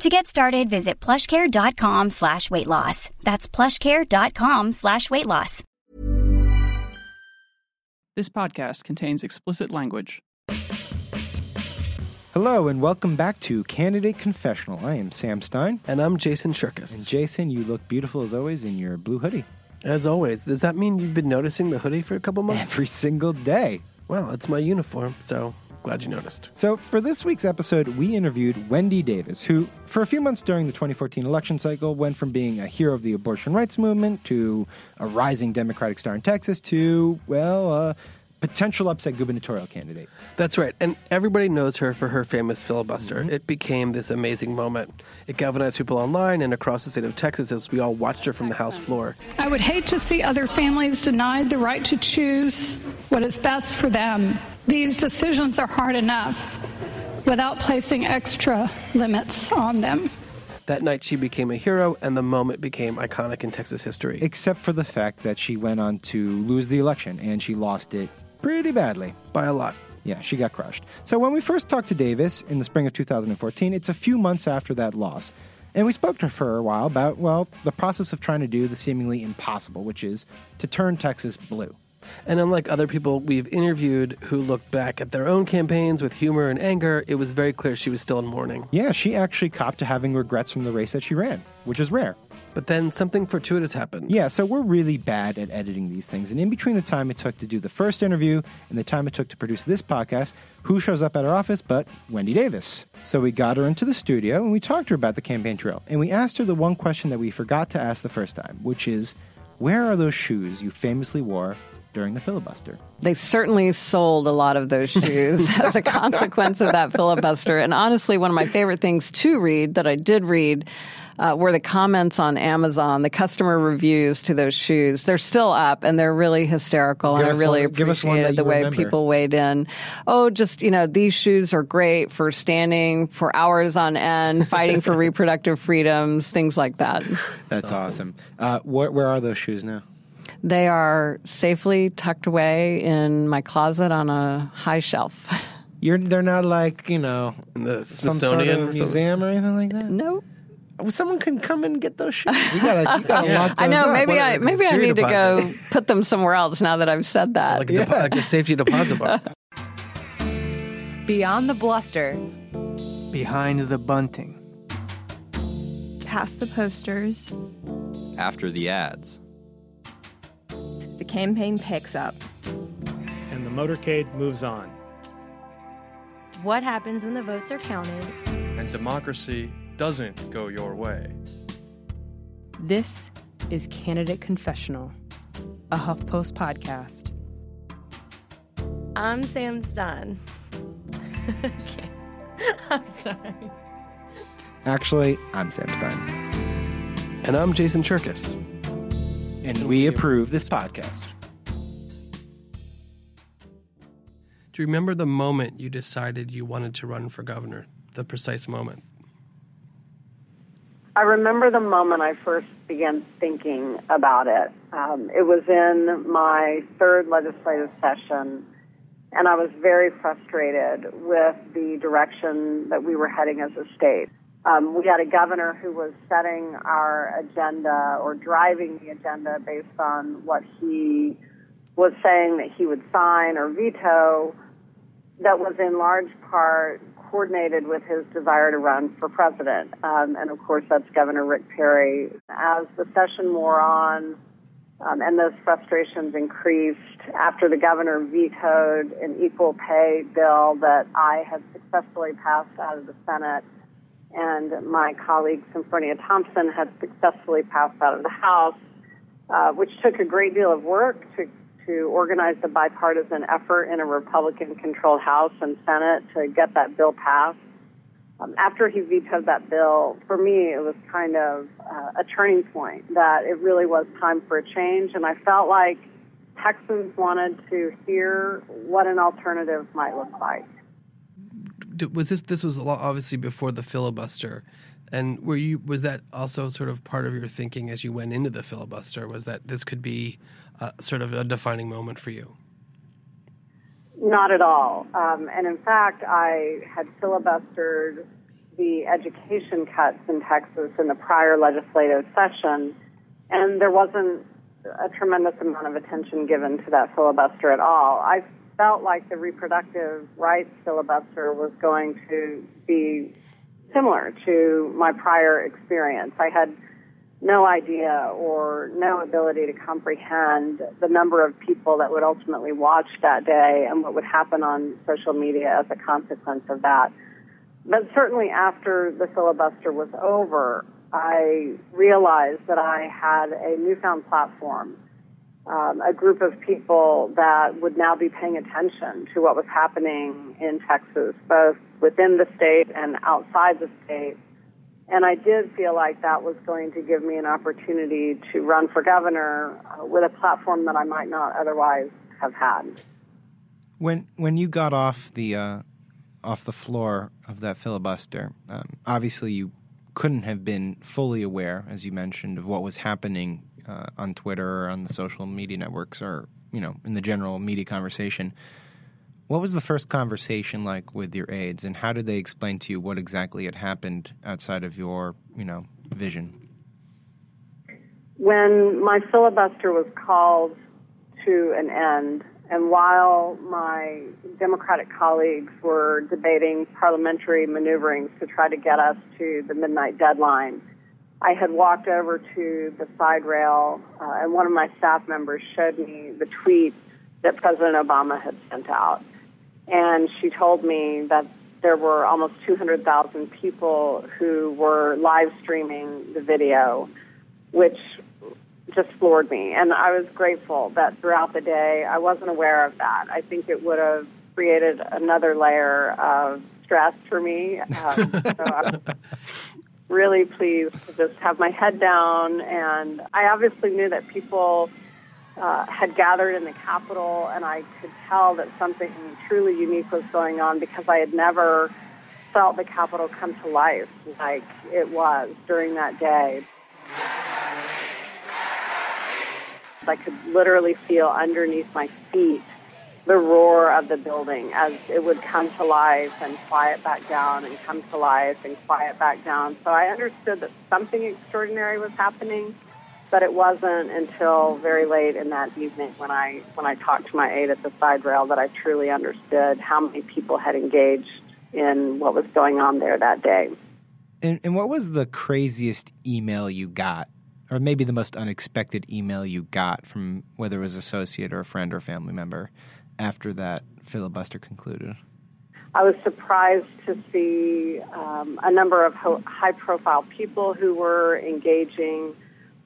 To get started, visit plushcare.com slash weight loss. That's plushcare.com slash weight loss. This podcast contains explicit language. Hello and welcome back to Candidate Confessional. I am Sam Stein. And I'm Jason Cherkis. And Jason, you look beautiful as always in your blue hoodie. As always, does that mean you've been noticing the hoodie for a couple months? Every single day. Well, it's my uniform, so glad you noticed. So, for this week's episode, we interviewed Wendy Davis, who, for a few months during the 2014 election cycle, went from being a hero of the abortion rights movement to a rising Democratic star in Texas to, well, a potential upset gubernatorial candidate. That's right. And everybody knows her for her famous filibuster. Mm-hmm. It became this amazing moment. It galvanized people online and across the state of Texas as we all watched her from the House floor. I would hate to see other families denied the right to choose what is best for them. These decisions are hard enough without placing extra limits on them. That night, she became a hero, and the moment became iconic in Texas history. Except for the fact that she went on to lose the election, and she lost it pretty badly. By a lot. Yeah, she got crushed. So when we first talked to Davis in the spring of 2014, it's a few months after that loss. And we spoke to her for a while about, well, the process of trying to do the seemingly impossible, which is to turn Texas blue. And unlike other people we've interviewed who looked back at their own campaigns with humor and anger, it was very clear she was still in mourning. Yeah, she actually copped to having regrets from the race that she ran, which is rare. But then something fortuitous happened. Yeah, so we're really bad at editing these things. And in between the time it took to do the first interview and the time it took to produce this podcast, who shows up at our office but Wendy Davis? So we got her into the studio and we talked to her about the campaign trail. And we asked her the one question that we forgot to ask the first time, which is where are those shoes you famously wore during the filibuster. They certainly sold a lot of those shoes as a consequence of that filibuster. And honestly, one of my favorite things to read that I did read uh, were the comments on Amazon, the customer reviews to those shoes. They're still up and they're really hysterical. Give and I really one, appreciated the way remember. people weighed in. Oh, just, you know, these shoes are great for standing for hours on end, fighting for reproductive freedoms, things like that. That's awesome. awesome. Uh, wh- where are those shoes now? They are safely tucked away in my closet on a high shelf. You're, they're not like, you know, the some Smithsonian sort of museum or anything like that? Nope. Someone can come and get those shoes. You gotta, you gotta yeah. lock those I know. Up. Maybe What, I maybe I need deposit. to go put them somewhere else now that I've said that. Like a, depo- like a safety deposit box. Beyond the bluster, Behind the bunting. past the posters, After the ads. the campaign picks up. and the motorcade moves on. what happens when the votes are counted? and democracy doesn't go your way. This is Candidate Confessional, a HuffPost podcast. I'm Sam Stein. I'm sorry. Actually, I'm Sam Stein. And I'm Jason Cherkis. And we approve this podcast. Do you remember the moment you decided you wanted to run for governor? The precise moment? I remember the moment I first began thinking about it. Um, it was in my third legislative session, and I was very frustrated with the direction that we were heading as a state. Um, we had a governor who was setting our agenda or driving the agenda based on what he was saying that he would sign or veto, that was in large part coordinated with his desire to run for president. Um, and of course, that's Governor Rick Perry. As the session wore on, Um, and those frustrations increased after the governor vetoed an equal pay bill that I had successfully passed out of the Senate, and my colleague Senfronia Thompson had successfully passed out of the House, uh, which took a great deal of work to to organize the bipartisan effort in a Republican controlled House and Senate to get that bill passed. Um, after he vetoed that bill, for me, it was kind of uh, a turning point that it really was time for a change. And I felt like Texans wanted to hear what an alternative might look like. Was this this was obviously before the filibuster, and were you was that also sort of part of your thinking as you went into the filibuster? Was that this could be uh, sort of a defining moment for you? Not at all. Um, and in fact, I had filibustered the education cuts in Texas in the prior legislative session, and there wasn't a tremendous amount of attention given to that filibuster at all. I felt like the reproductive rights filibuster was going to be similar to my prior experience. I had no idea or no ability to comprehend the number of people that would ultimately watch that day and what would happen on social media as a consequence of that. But certainly after the filibuster was over, I realized that I had a newfound platform, um, a group of people that would now be paying attention to what was happening in Texas, both within the state and outside the state and I did feel like that was going to give me an opportunity to run for governor uh, with a platform that I might not otherwise have had. When when you got off the uh, off the floor of that filibuster, um, obviously you couldn't have been fully aware, as you mentioned, of what was happening uh, on Twitter or on the social media networks, or you know, in the general media conversation. What was the first conversation like with your aides, and how did they explain to you what exactly had happened outside of your, you know, vision? When my filibuster was called to an end, and while my Democratic colleagues were debating parliamentary maneuverings to try to get us to the midnight deadline, I had walked over to the side rail, uh, and one of my staff members showed me the tweet that President Obama had sent out and she told me that there were almost 200,000 people who were live streaming the video, which just floored me. And I was grateful that throughout the day I wasn't aware of that. I think it would have created another layer of stress for me. Um, so I'm really pleased to just have my head down. And I obviously knew that people uh, had gathered in the Capitol, and I could tell that something truly unique was going on because I had never felt the Capitol come to life like it was during that day. I could literally feel underneath my feet the roar of the building as it would come to life and quiet back down and come to life and quiet back down. So I understood that something extraordinary was happening but it wasn't until very late in that evening when I when I talked to my aide at the side rail that I truly understood how many people had engaged in what was going on there that day. And, and what was the craziest email you got, or maybe the most unexpected email you got from whether it was a associate or a friend or family member after that filibuster concluded? I was surprised to see um, a number of ho- high-profile people who were engaging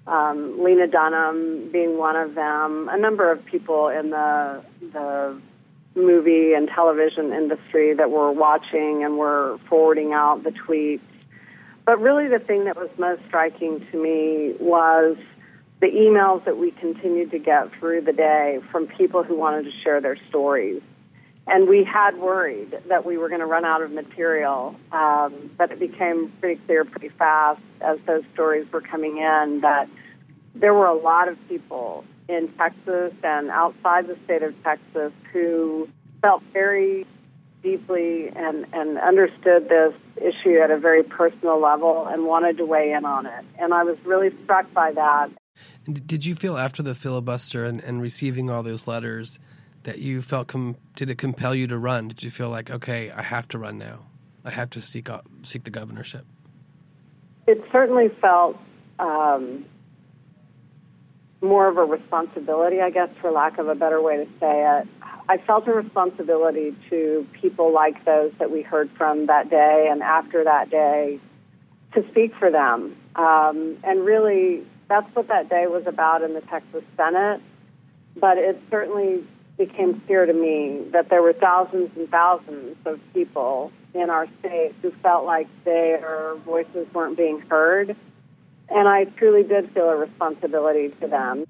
um, Lena Dunham being one of them, a number of people in the the movie and television industry that were watching and were forwarding out the tweets. But really, the thing that was most striking to me was the emails that we continued to get through the day from people who wanted to share their stories. And we had worried that we were going to run out of material, um, but it became pretty clear pretty fast as those stories were coming in that there were a lot of people in Texas and outside the state of Texas who felt very deeply and, and understood this issue at a very personal level and wanted to weigh in on it. And I was really struck by that. Did you feel after the filibuster and, and receiving all those letters that you felt com- did it compel you to run? Did you feel like okay, I have to run now? I have to seek up, seek the governorship. It certainly felt um, more of a responsibility, I guess, for lack of a better way to say it. I felt a responsibility to people like those that we heard from that day and after that day to speak for them. Um, and really, that's what that day was about in the Texas Senate. But it certainly became clear to me that there were thousands and thousands of people in our state who felt like their voices weren't being heard. And I truly did feel a responsibility to them.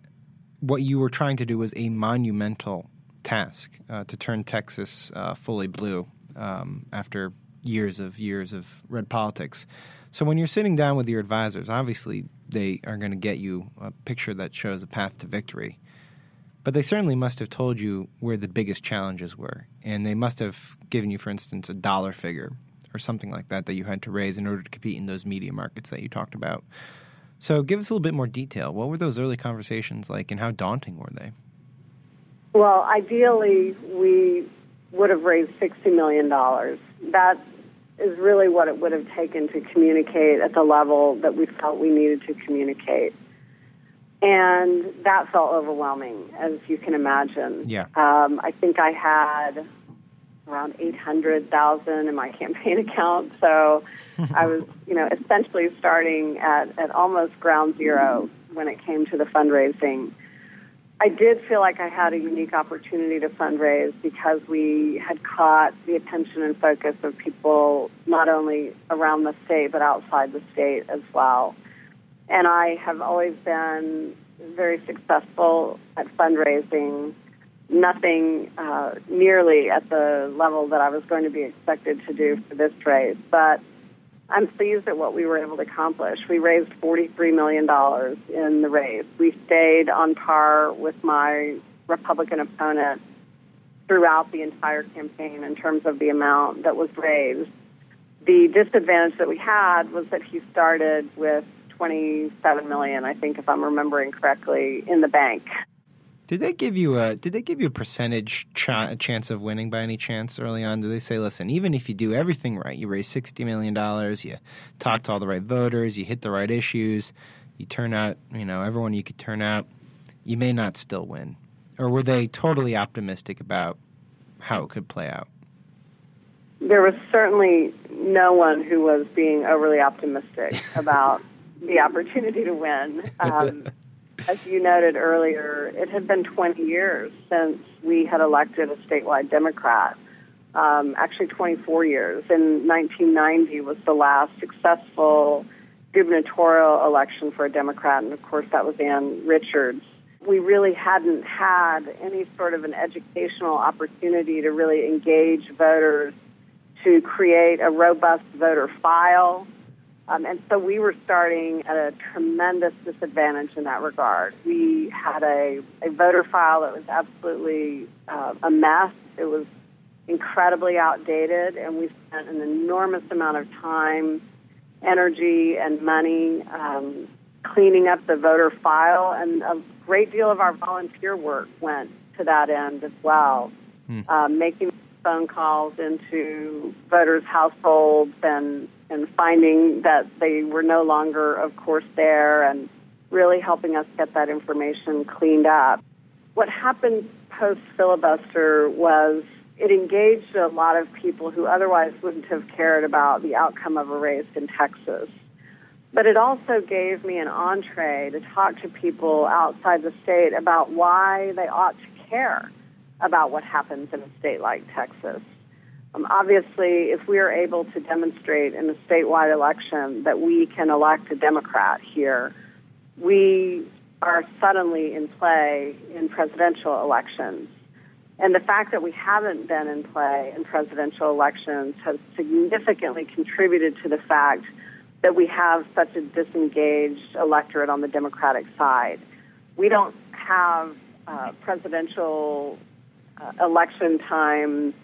What you were trying to do was a monumental task uh, to turn Texas uh, fully blue um, after years of years of red politics. So when you're sitting down with your advisors, obviously they are going to get you a picture that shows a path to victory. But they certainly must have told you where the biggest challenges were, and they must have given you, for instance, a dollar figure or something like that that you had to raise in order to compete in those media markets that you talked about. So, give us a little bit more detail. What were those early conversations like, and how daunting were they? Well, ideally, we would have raised $60 million. That is really what it would have taken to communicate at the level that we felt we needed to communicate. And that felt overwhelming, as you can imagine. Yeah. Um, I think I had around 800,000 in my campaign account. So I was, you know, essentially starting at, at almost ground zero when it came to the fundraising. I did feel like I had a unique opportunity to fundraise because we had caught the attention and focus of people not only around the state but outside the state as well. And I have always been very successful at fundraising, nothing uh, nearly at the level that I was going to be expected to do for this race. But I'm pleased at what we were able to accomplish. We raised $43 million in the race. We stayed on par with my Republican opponent throughout the entire campaign in terms of the amount that was raised. The disadvantage that we had was that he started with 27 million, I think, if I'm remembering correctly, in the bank. Did they give you a Did they give you a percentage ch- chance of winning by any chance early on? Did they say, listen, even if you do everything right, you raise sixty million dollars, you talk to all the right voters, you hit the right issues, you turn out, you know, everyone you could turn out, you may not still win, or were they totally optimistic about how it could play out? There was certainly no one who was being overly optimistic about the opportunity to win. Um, as you noted earlier, it had been 20 years since we had elected a statewide Democrat. Um, actually, 24 years. In 1990 was the last successful gubernatorial election for a Democrat, and of course, that was Ann Richards. We really hadn't had any sort of an educational opportunity to really engage voters to create a robust voter file um, and so we were starting at a tremendous disadvantage in that regard. We had a, a voter file that was absolutely uh, a mess. It was incredibly outdated, and we spent an enormous amount of time, energy, and money um, cleaning up the voter file, and a great deal of our volunteer work went to that end as well. Hmm. Um, making phone calls into voters' households and and finding that they were no longer, of course, there and really helping us get that information cleaned up. What happened post filibuster was it engaged a lot of people who otherwise wouldn't have cared about the outcome of a race in Texas. But it also gave me an entree to talk to people outside the state about why they ought to care about what happens in a state like Texas. Um, obviously, if we are able to demonstrate in a statewide election that we can elect a Democrat here, we are suddenly in play in presidential elections. And the fact that we haven't been in play in presidential elections has significantly contributed to the fact that we have such a disengaged electorate on the Democratic side. We don't have uh, presidential uh, election time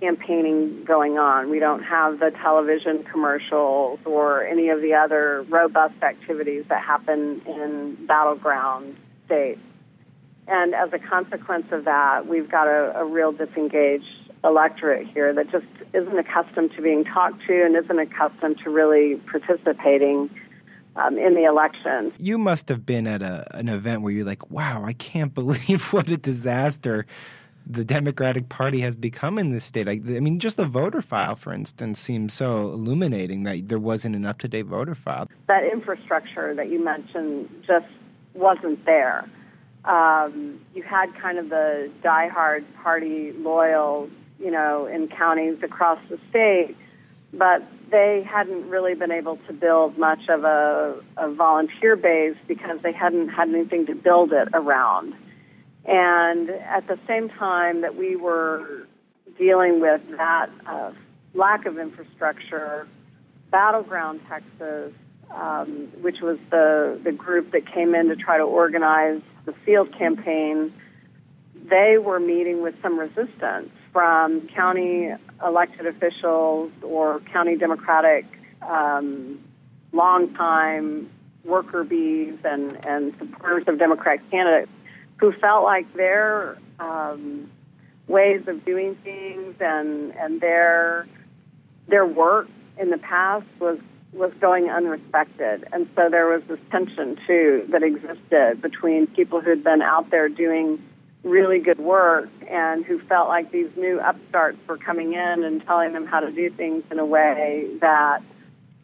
campaigning going on. We don't have the television commercials or any of the other robust activities that happen in battleground states. And as a consequence of that, we've got a, a real disengaged electorate here that just isn't accustomed to being talked to and isn't accustomed to really participating um, in the election. You must have been at a, an event where you're like, wow, I can't believe what a disaster the Democratic Party has become in this state. I, I, mean, just the voter file, for instance, seems so illuminating that there wasn't an up to date voter file. That infrastructure that you mentioned just wasn't there. Um, you had kind of the diehard party loyal, you know, in counties across the state, but they hadn't really been able to build much of a, a volunteer base because they hadn't had anything to build it around. And at the same time that we were dealing with that uh, lack of infrastructure, Battleground Texas, um, which was the, the group that came in to try to organize the field campaign, they were meeting with some resistance from county elected officials or county Democratic um, longtime worker bees and, and supporters of Democratic candidates who felt like their um, ways of doing things and and their their work in the past was was going unrespected, and so there was this tension too that existed between people who had been out there doing really good work and who felt like these new upstarts were coming in and telling them how to do things in a way that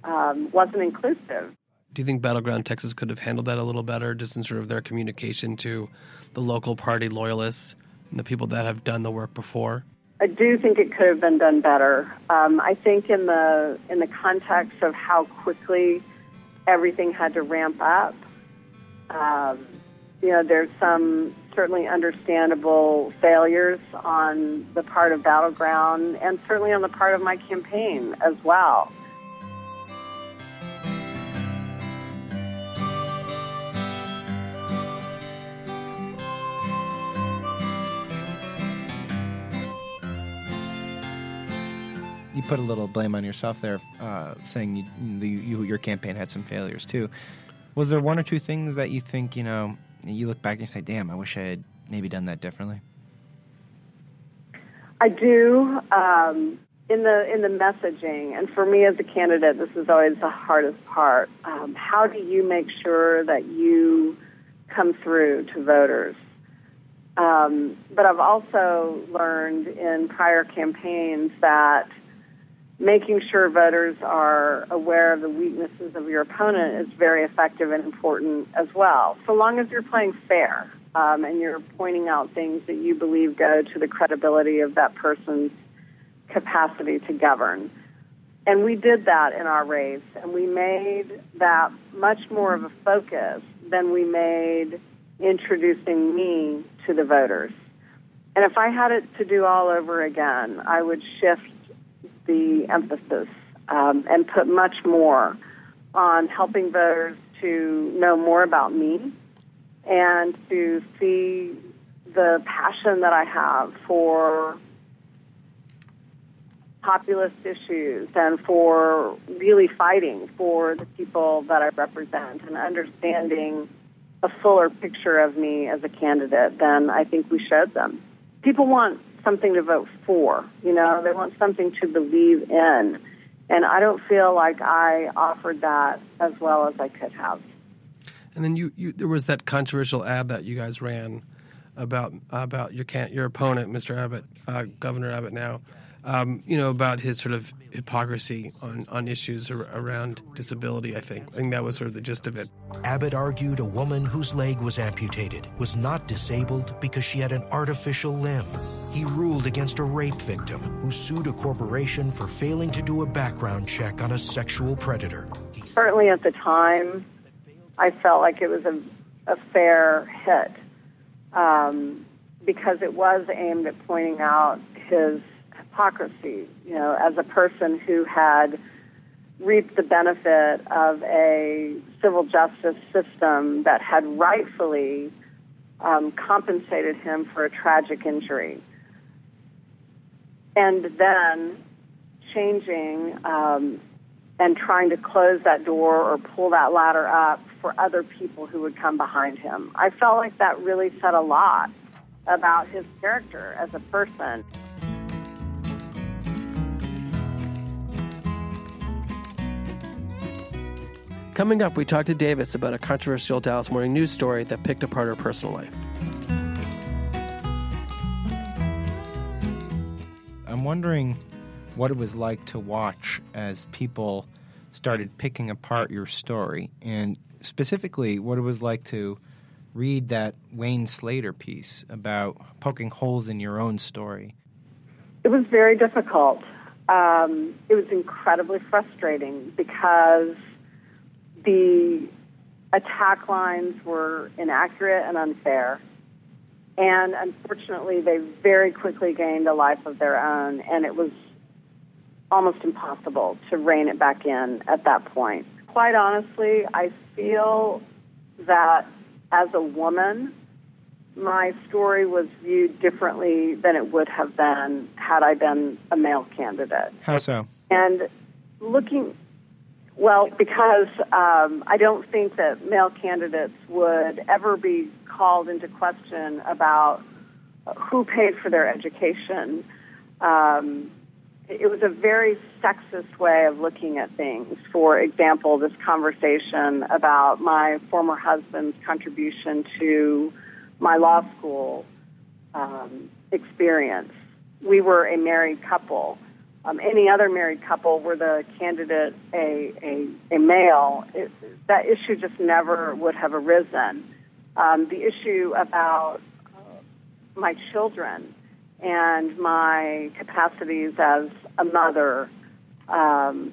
um, wasn't inclusive. Do you think Battleground Texas could have handled that a little better, just in sort of their communication to the local party loyalists and the people that have done the work before? I do think it could have been done better. Um, I think in the in the context of how quickly everything had to ramp up, um, you know, there's some certainly understandable failures on the part of Battleground and certainly on the part of my campaign as well. You put a little blame on yourself there, uh, saying you, you, your campaign had some failures too. Was there one or two things that you think you know you look back and you say, "Damn, I wish I had maybe done that differently"? I do um, in the in the messaging, and for me as a candidate, this is always the hardest part. Um, how do you make sure that you come through to voters? Um, but I've also learned in prior campaigns that making sure voters are aware of the weaknesses of your opponent is very effective and important as well, so long as you're playing fair um, and you're pointing out things that you believe go to the credibility of that person's capacity to govern. And we did that in our race, and we made that much more of a focus than we made introducing me to the voters. And if I had it to do all over again, I would shift the emphasis um, and put much more on helping voters to know more about me and to see the passion that I have for populist issues and for really fighting for the people that I represent and understanding a fuller picture of me as a candidate than I think we showed them. People want something to vote for. You know, they want something to believe in. And I don't feel like I offered that as well as I could have. And then you, you there was that controversial ad that you guys ran about about your can your opponent, Mr. Abbott, uh, Governor Abbott now, um, you know, about his sort of hypocrisy on, on issues ar- around disability, I think. I think that was sort of the gist of it. Abbott argued a woman whose leg was amputated was not disabled because she had an artificial limb. He ruled against a rape victim who sued a corporation for failing to do a background check on a sexual predator. Certainly at the time, I felt like it was a, a fair hit um, because it was aimed at pointing out his hypocrisy, you know, as a person who had reaped the benefit of a civil justice system that had rightfully um, compensated him for a tragic injury. And then changing um, and trying to close that door or pull that ladder up for other people who would come behind him. I felt like that really said a lot about his character as a person. Coming up, we talk to Davis about a controversial Dallas Morning News story that picked apart her personal life. I'm wondering what it was like to watch as people started picking apart your story, and specifically what it was like to read that Wayne Slater piece about poking holes in your own story. It was very difficult. Um, it was incredibly frustrating because the attack lines were inaccurate and unfair. And unfortunately, they very quickly gained a life of their own, and it was almost impossible to rein it back in at that point. Quite honestly, I feel that as a woman, my story was viewed differently than it would have been had I been a male candidate. How so? And looking, well, because um, I don't think that male candidates would ever be called into question about who paid for their education. Um, it was a very sexist way of looking at things. For example, this conversation about my former husband's contribution to my law school um, experience. We were a married couple. Um, any other married couple were the candidate a, a, a male, it, that issue just never would have arisen. Um, the issue about uh, my children and my capacities as a mother, um,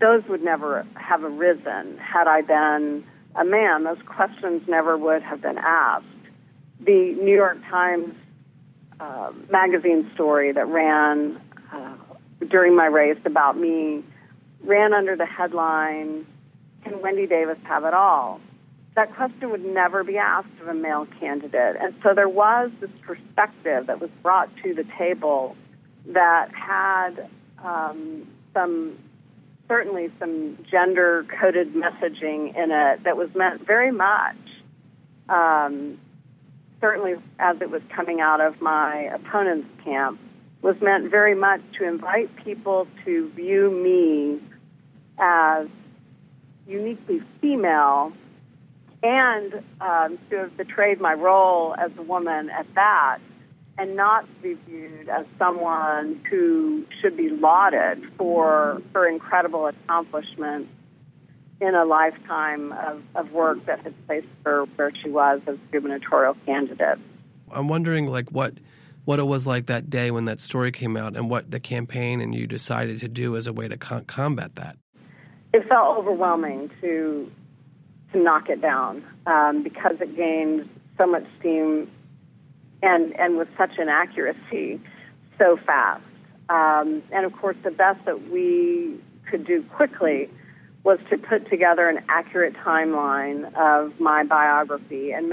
those would never have arisen had I been a man. Those questions never would have been asked. The New York Times uh, magazine story that ran during my race about me ran under the headline, Can Wendy Davis have it all? that question would never be asked of a male candidate. And so there was this perspective that was brought to the table that had um, some, certainly some gender coded messaging in it that was meant very much, um, certainly as it was coming out of my opponent's camp, was meant very much to invite people to view me as uniquely female and um, to have betrayed my role as a woman at that and not be viewed as someone who should be lauded for her incredible accomplishments in a lifetime of, of work that had placed her where she was as gubernatorial candidate. I'm wondering, like, what what it was like that day when that story came out, and what the campaign and you decided to do as a way to combat that. It felt overwhelming to to knock it down um, because it gained so much steam and and with such an accuracy so fast. Um, and of course, the best that we could do quickly was to put together an accurate timeline of my biography and.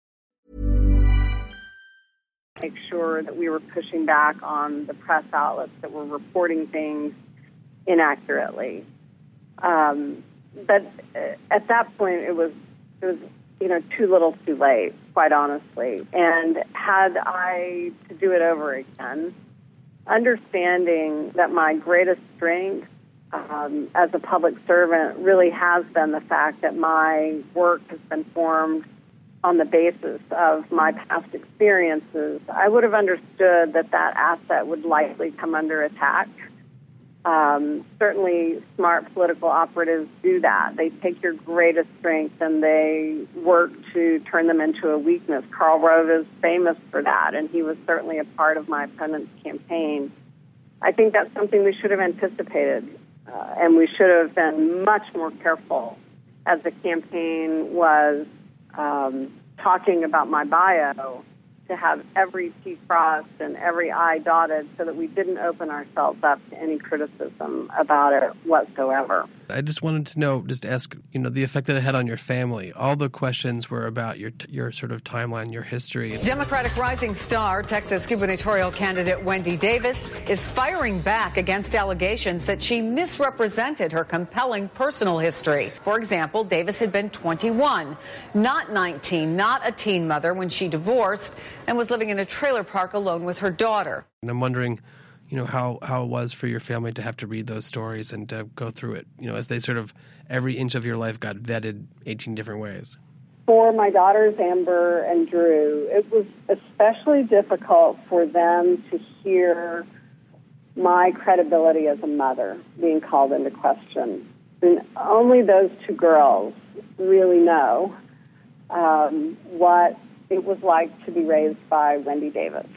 Make sure that we were pushing back on the press outlets that were reporting things inaccurately. Um, but uh, at that point, it was it was you know too little, too late, quite honestly. And had I to do it over again, understanding that my greatest strength um, as a public servant really has been the fact that my work has been formed on the basis of my past experiences, I would have understood that that asset would likely come under attack Um, certainly, smart political operatives do that. They take your greatest strengths and they work to turn them into a weakness. Karl Rove is famous for that, and he was certainly a part of my opponent's campaign. I think that's something we should have anticipated, uh, and we should have been much more careful as the campaign was um, talking about my bio to have every T crossed and every I dotted so that we didn't open ourselves up to any criticism about it whatsoever. I just wanted to know, just ask, you know, the effect that it had on your family. All the questions were about your your sort of timeline, your history. Democratic rising star, Texas gubernatorial candidate Wendy Davis is firing back against allegations that she misrepresented her compelling personal history. For example, Davis had been 21, not 19, not a teen mother when she divorced and was living in a trailer park alone with her daughter. And I'm wondering you know how how it was for your family to have to read those stories and to go through it you know as they sort of every inch of your life got vetted 18 different ways? For my daughters amber and Dru it was especially difficult for them to hear my credibility as a mother being called into question. And only those two girls really know um, what it was like to be raised by wendy davis.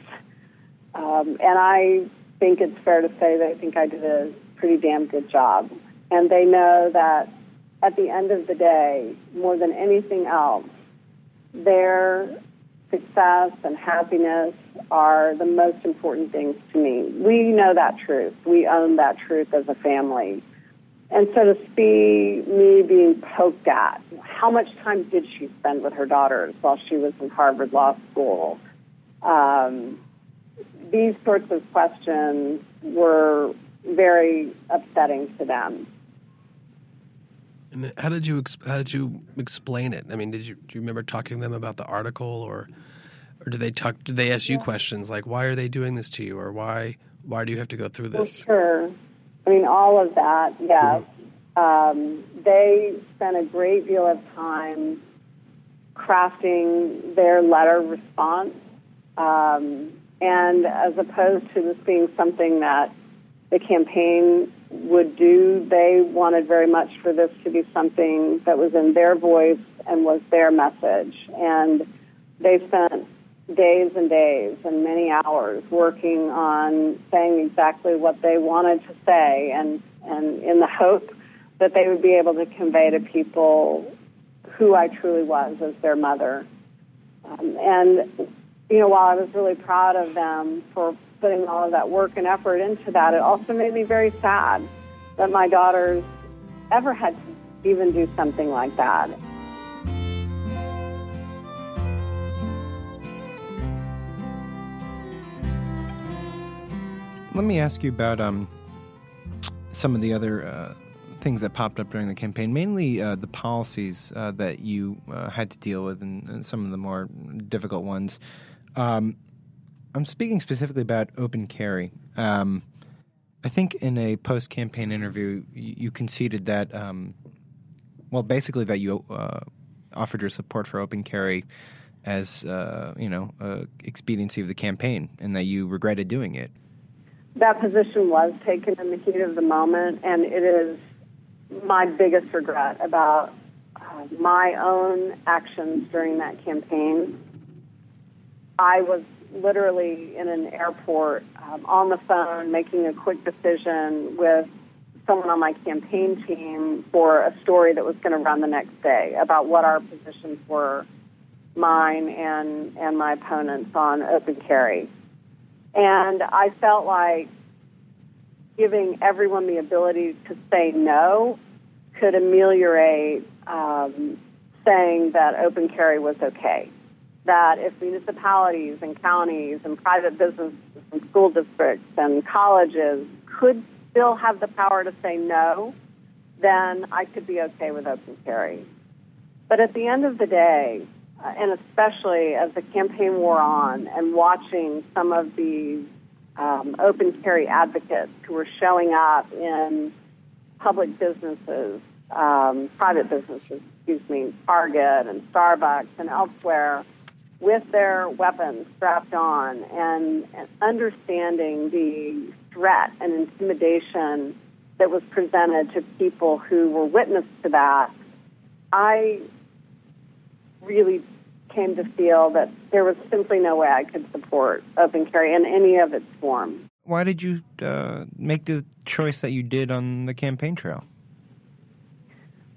Um, and I think it's fair to say I think I did a pretty damn good job. And they know that at the end of the day, more than anything else, their success and happiness are the most important things to me. We know that truth. We own that truth as a family. And so to see me being poked at, how much time did she spend with her daughters while she was in Harvard Law School? Um, these sorts of questions were very upsetting to them. And how did you how did you explain it? I mean, did you do you remember talking to them about the article, or or did they talk? Did they ask you yeah. questions like why are they doing this to you, or why why do you have to go through this? Well, sure. I mean, all of that. Yes. Mm-hmm. Um, they spent a great deal of time crafting their letter response. Um, and as opposed to this being something that the campaign would do, they wanted very much for this to be something that was in their voice and was their message. And they spent days and days and many hours working on saying exactly what they wanted to say and, and in the hope that they would be able to convey to people who I truly was as their mother. Um, and you know, while I was really proud of them for putting all of that work and effort into that, it also made me very sad that my daughters ever had to even do something like that. Let me ask you about um, some of the other uh, things that popped up during the campaign, mainly uh, the policies uh, that you uh, had to deal with and, and, some of the more difficult ones. Um, I'm speaking specifically about open carry. Um, I think in a post campaign interview, you, you, conceded that, um, well, basically that you uh, offered your support for open carry as, uh, you know, expediency of the campaign and that you regretted doing it. That position was taken in the heat of the moment, and it is my biggest regret about uh, my own actions during that campaign I was literally in an airport um, on the phone making a quick decision with someone on my campaign team for a story that was going to run the next day about what our positions were, mine and and my opponents on open carry. And I felt like giving everyone the ability to say no could ameliorate um, saying that open carry was okay that if municipalities and counties and private businesses and school districts and colleges could still have the power to say no, then I could be okay with open carry. But at the end of the day, uh, and especially as the campaign wore on and watching some of these um, open carry advocates who were showing up in public businesses, um, private businesses, excuse me, Target and Starbucks and elsewhere, with their weapons strapped on and, and understanding the threat and intimidation that was presented to people who were witness to that, I really came to feel that there was simply no way I could support open carry in any of its form. Why did you uh, make the choice that you did on the campaign trail?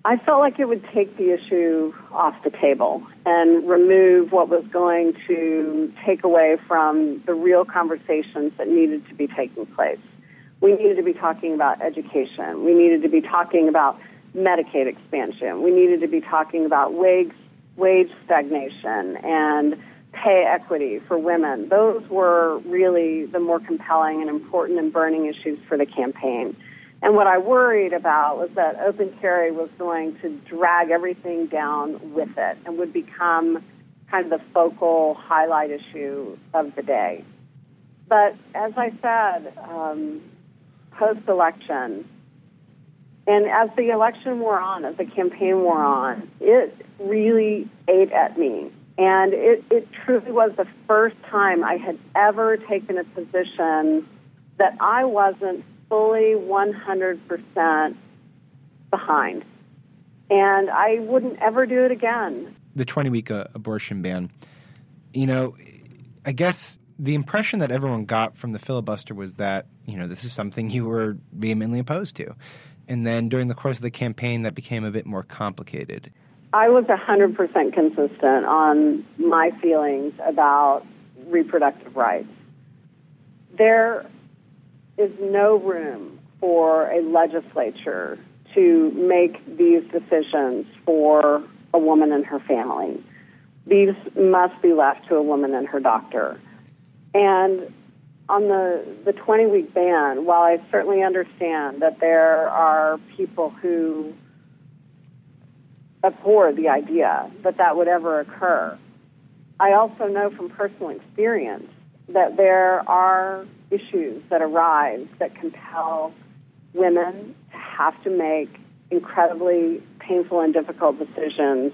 I felt like it would take the issue off the table and remove what was going to take away from the real conversations that needed to be taking place. We needed to be talking about education. We needed to be talking about Medicaid expansion. We needed to be talking about wage, wage stagnation and pay equity for women. Those were really the more compelling and important and burning issues for the campaign. And what I worried about was that open carry was going to drag everything down with it and would become kind of the focal highlight issue of the day. But as I said, um, post election, and as the election wore on, as the campaign wore on, it really ate at me. And it, it truly was the first time I had ever taken a position that I wasn't fully 100% behind. And I wouldn't ever do it again. The 20 week uh, abortion ban, you know, I guess the impression that everyone got from the filibuster was that, you know, this is something you were vehemently opposed to. And then during the course of the campaign, that became a bit more complicated. I was 100% consistent on my feelings about reproductive rights. There is no room for a legislature to make these decisions for a woman and her family. These must be left to a woman and her doctor. And on the, the 20 week ban, while I certainly understand that there are people who abhor the idea that that would ever occur, I also know from personal experience that there are issues that arise that compel women to have to make incredibly painful and difficult decisions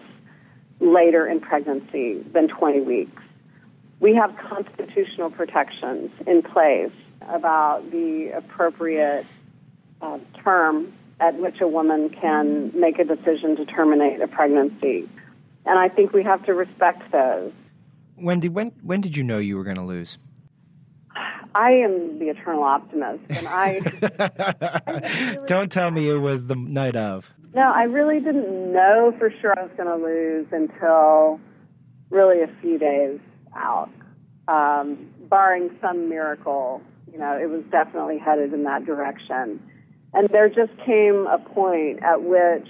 later in pregnancy than 20 weeks. We have constitutional protections in place about the appropriate uh, term at which a woman can make a decision to terminate a pregnancy. And I think we have to respect those. Wendy, when when did you know you were going to lose? I am the eternal optimist, and I. I really Don't tell me it was the night of. No, I really didn't know for sure I was going to lose until really a few days out. Um, barring some miracle, you know, it was definitely headed in that direction. And there just came a point at which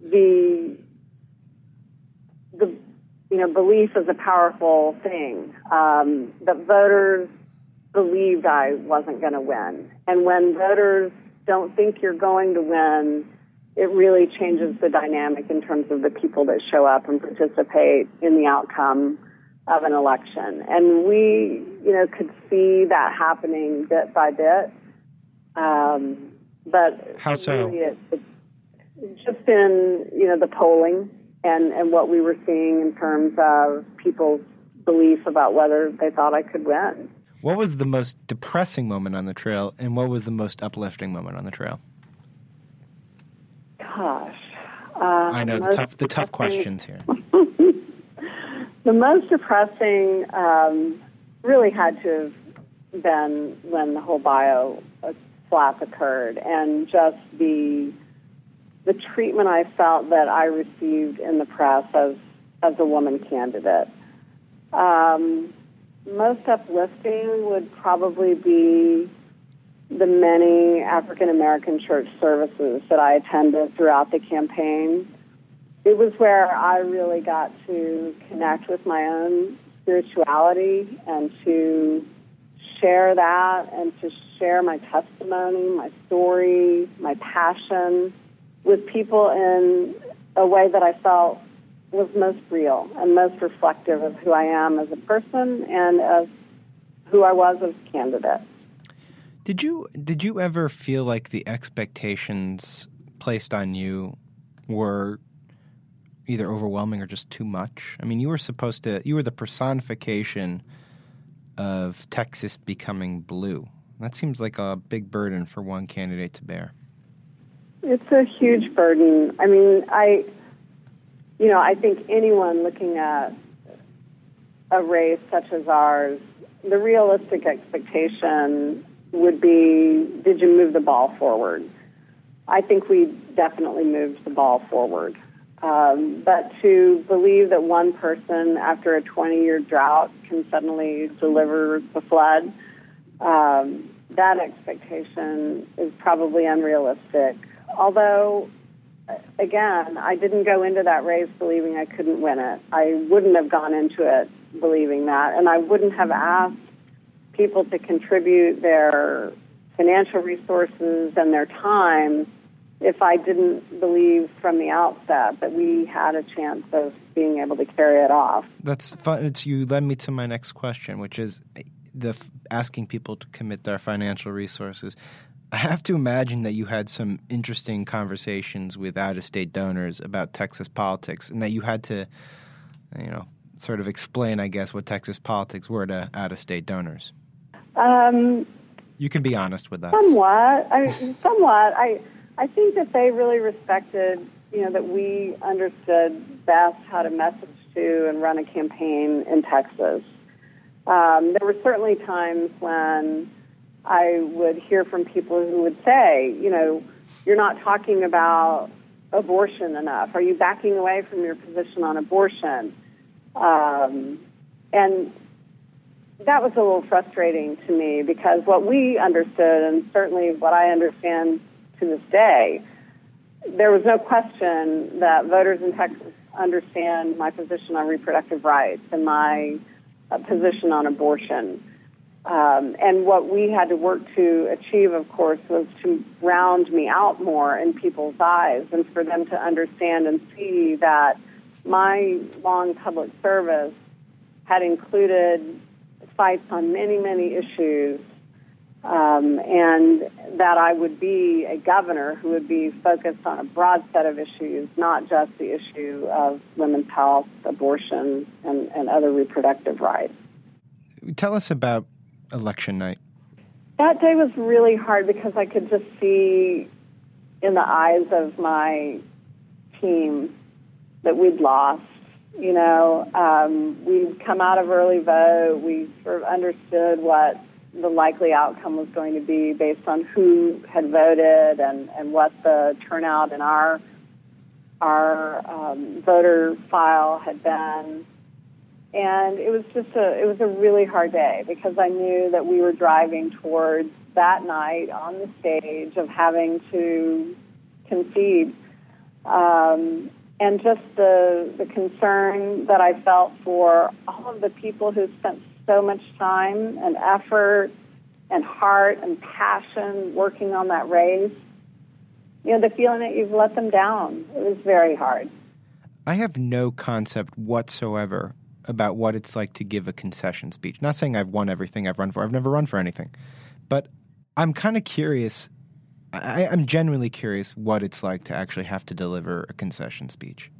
the the you know belief is a powerful thing. Um, that voters believed I wasn't going to win. And when voters don't think you're going to win, it really changes the dynamic in terms of the people that show up and participate in the outcome of an election. And we, you know, could see that happening bit by bit. Um, but how so? Really it, it, just in you know the polling and and what we were seeing in terms of people's belief about whether they thought I could win. What was the most depressing moment on the trail, and what was the most uplifting moment on the trail? Gosh, uh, I know the, the tough the tough questions here. the most depressing um, really had to have been when the whole bio flap occurred, and just the the treatment I felt that I received in the press as as a woman candidate. Um, most uplifting would probably be the many African American church services that I attended throughout the campaign. It was where I really got to connect with my own spirituality and to share that and to share my testimony, my story, my passion with people in a way that I felt was most real and most reflective of who I am as a person and of who I was as a candidate. Did you did you ever feel like the expectations placed on you were either overwhelming or just too much? I mean, you were supposed to, you were the personification of Texas becoming blue. That seems like a big burden for one candidate to bear. It's a huge burden. I mean, I, you know, I think anyone looking at a race such as ours, the realistic expectation would be did you move the ball forward? I think we definitely moved the ball forward. Um, but to believe that one person after a 20 year drought can suddenly deliver the flood, um, that expectation is probably unrealistic. Although, again, I didn't go into that race believing I couldn't win it. I wouldn't have gone into it believing that, and I wouldn't have asked people to contribute their financial resources and their time if I didn't believe from the outset that we had a chance of being able to carry it off. That's fun. It's you led me to my next question, which is the asking people to commit their financial resources. I have to imagine that you had some interesting conversations with out-of-state donors about Texas politics, and that you had to, you know, sort of explain, I guess, what Texas politics were to out-of-state donors. Um, you can be honest with us. Somewhat. I, somewhat. I I think that they really respected, you know, that we understood best how to message to and run a campaign in Texas. Um, there were certainly times when I would hear from people who would say, you know, you're not talking about abortion enough. Are you backing away from your position on abortion? Um, and that was a little frustrating to me because what we understood, and certainly what I understand to this day, there was no question that voters in Texas understand my position on reproductive rights and my uh, position on abortion. Um, and what we had to work to achieve, of course, was to round me out more in people's eyes and for them to understand and see that my long public service had included fights on many, many issues um, and that I would be a governor who would be focused on a broad set of issues, not just the issue of women's health, abortion, and, and other reproductive rights. Tell us about election night. That day was really hard because I could just see in the eyes of my team that we'd lost. You know, um, we'd come out of early vote. We sort of understood what the likely outcome was going to be based on who had voted and, and what the turnout in our our um, voter file had been. And it was just a it was a really hard day because I knew that we were driving towards that night on the stage of having to concede. Um, and just the the concern that I felt for all of the people who spent so much time and effort and heart and passion working on that race. You know, the feeling that you've let them down. It was very hard. I have no concept whatsoever about what it's like to give a concession speech. Not saying I've won everything I've run for. I've never run for anything. But I'm kind of curious. I, I'm genuinely curious what it's like to actually have to deliver a concession speech.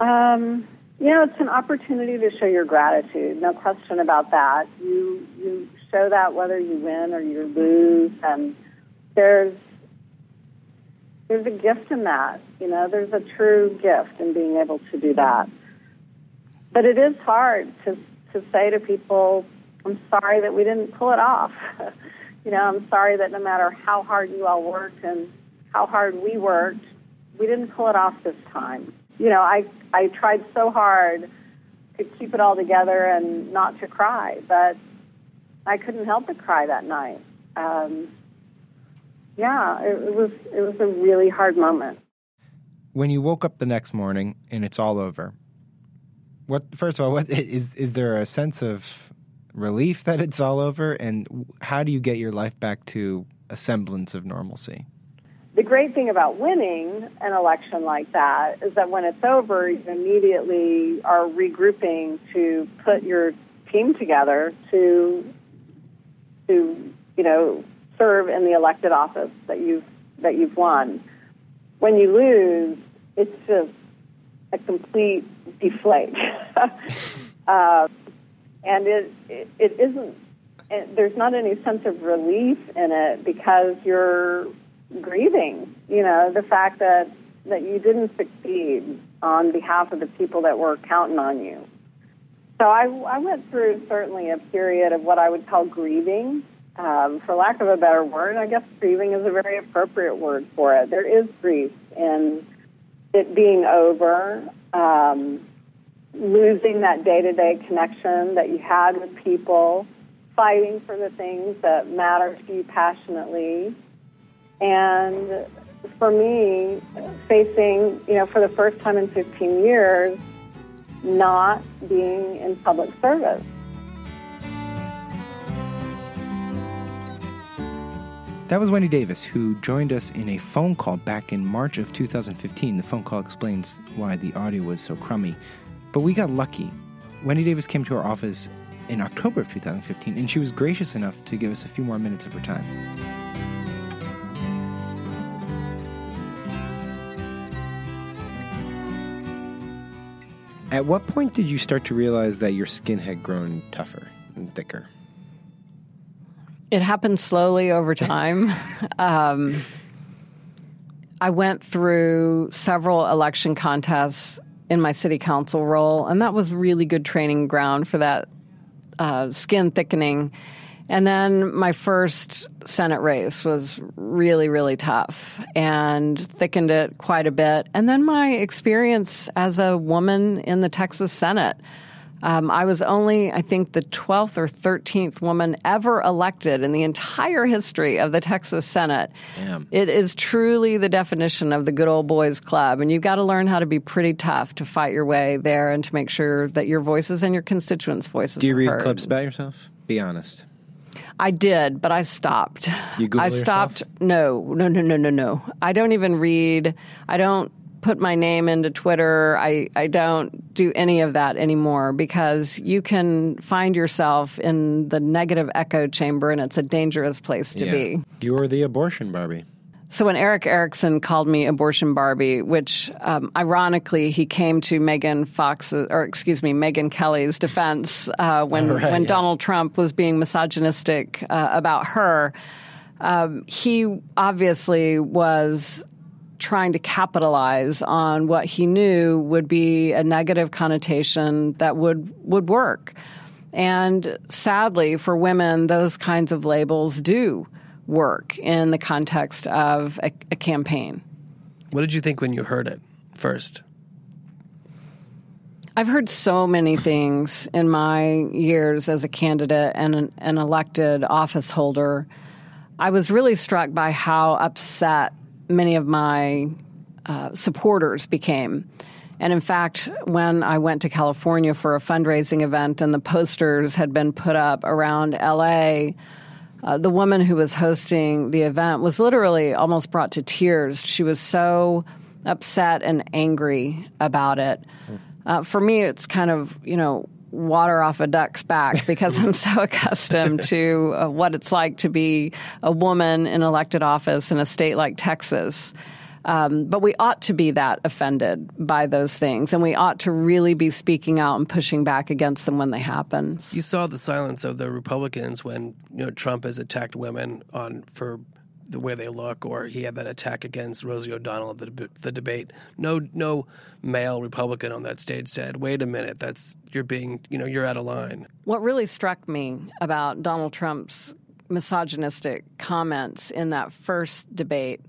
Um, you know, it's an opportunity to show your gratitude. No question about that. You you show that whether you win or you lose, and there's there's a gift in that. You know, there's a true gift in being able to do that. But it is hard to to say to people, "I'm sorry that we didn't pull it off." you know, I'm sorry that no matter how hard you all worked and how hard we worked, we didn't pull it off this time you know, I I tried so hard to keep it all together and not to cry, but I couldn't help but cry that night. Um, yeah, it, it was it was a really hard moment. When you woke up the next morning and it's all over, what first of all, what is is there a sense of relief that it's all over, and how do you get your life back to a semblance of normalcy? the great thing about winning an election like that is that when it's over, you immediately are regrouping to put your team together to to you know serve in the elected office that you've that you've won. When you lose, it's just a complete deflate. uh, and it, it, it isn't, it, there's not any sense of relief in it because you're grieving, you know, the fact that, that you didn't succeed on behalf of the people that were counting on you. So I, I went through certainly a period of what I would call grieving. Um, for lack of a better word, I guess grieving is a very appropriate word for it. There is grief in it being over, um, losing that day to day connection that you had with people, fighting for the things that matter to you passionately. And for me, facing, you know, for the first time in 15 years, not being in public service. That was Wendy Davis, who joined us in a phone call back in March of 2015. The phone call explains why the audio was so crummy. But we got lucky. Wendy Davis came to our office in October of 2015, and she was gracious enough to give us a few more minutes of her time. At what point did you start to realize that your skin had grown tougher and thicker? It happened slowly over time. um, I went through several election contests in my city council role, and that was really good training ground for that uh, skin thickening. And then my first Senate race was really, really tough and thickened it quite a bit. And then my experience as a woman in the Texas Senate. Um, I was only, I think, the 12th or 13th woman ever elected in the entire history of the Texas Senate. Damn. It is truly the definition of the good old boys club. And you've got to learn how to be pretty tough to fight your way there and to make sure that your voices and your constituents' voices Do you read heard. clips about yourself? Be honest. I did, but I stopped. You Google I stopped. No, no, no, no, no, no. I don't even read. I don't put my name into Twitter. I, I don't do any of that anymore because you can find yourself in the negative echo chamber and it's a dangerous place to Yeah. be. You're the abortion Barbie. So when Erick Erickson called me abortion Barbie, which um, ironically he came to Megan Fox, or excuse me, Megyn Kelly's defense uh, when Right, when yeah. Donald Trump was being misogynistic uh, about her. Um, he obviously was trying to capitalize on what he knew would be a negative connotation that would would work. And sadly, for women, those kinds of labels do work in the context of a, a campaign. What did you think when you heard it first? I've heard so many things in my years as a candidate and an, an elected office holder. I was really struck by how upset many of my uh, supporters became. And in fact, when I went to California for a fundraising event and the posters had been put up around LA, uh, the woman who was hosting the event was literally almost brought to tears. She was so upset and angry about it. Uh, for me, it's kind of, you know, water off a duck's back because I'm so accustomed to uh, what it's like to be a woman in elected office in a state like Texas. Um, but we ought to be that offended by those things, and we ought to really be speaking out and pushing back against them when they happen. You saw the silence of the Republicans when you know Trump has attacked women on for the way they look, or he had that attack against Rosie O'Donnell at the, the debate. No, no male Republican on that stage said, "Wait a minute, that's you're being, you know, you're out of line." What really struck me about Donald Trump's misogynistic comments in that first debate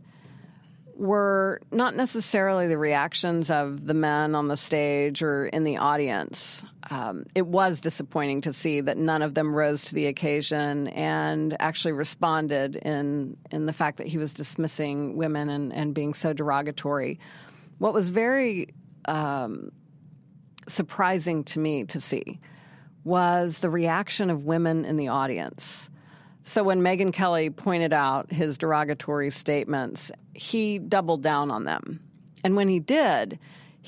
were not necessarily the reactions of the men on the stage or in the audience. Um, it was disappointing to see that none of them rose to the occasion and actually responded in in the fact that he was dismissing women and, and being so derogatory. What was very um, surprising to me to see was the reaction of women in the audience. So when Megyn Kelly pointed out his derogatory statements, he doubled down on them. And when he did,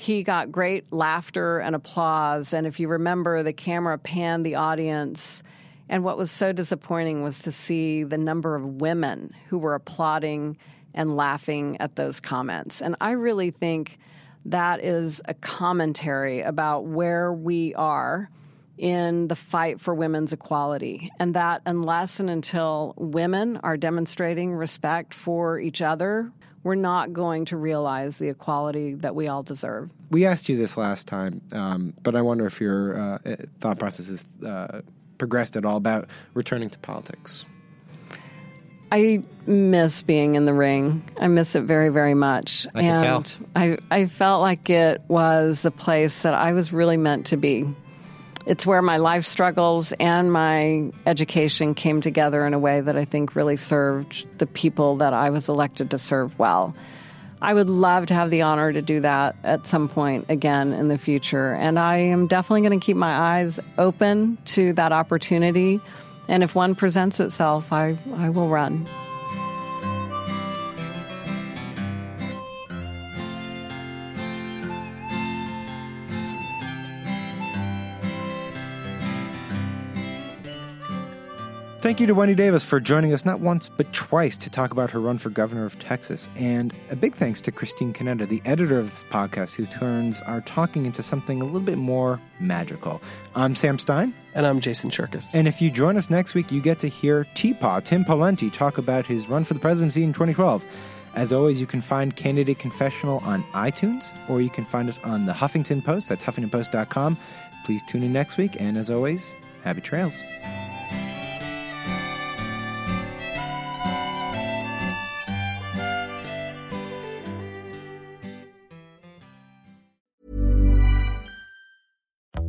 he got great laughter and applause. And if you remember, the camera panned the audience. And what was so disappointing was to see the number of women who were applauding and laughing at those comments. And I really think that is a commentary about where we are in the fight for women's equality. And that unless and until women are demonstrating respect for each other, we're not going to realize the equality that we all deserve. We asked you this last time, um, but I wonder if your uh, thought process has uh, progressed at all about returning to politics. I miss being in the ring. I miss it very, very much. I can and tell. I, I felt like it was the place that I was really meant to be. It's where my life struggles and my education came together in a way that I think really served the people that I was elected to serve well. I would love to have the honor to do that at some point again in the future. And I am definitely going to keep my eyes open to that opportunity. And if one presents itself, I, I will run. Thank you to Wendy Davis for joining us not once but twice to talk about her run for governor of Texas. And a big thanks to Christine Conetta, the editor of this podcast, who turns our talking into something a little bit more magical. I'm Sam Stein. And I'm Jason Cherkis. And if you join us next week, you get to hear T-Paw, Tim Pawlenty, talk about his run for the presidency in 2012. As always, you can find Candidate Confessional on iTunes, or you can find us on the Huffington Post. That's huffingtonpost.com. Please tune in next week. And as always, happy trails.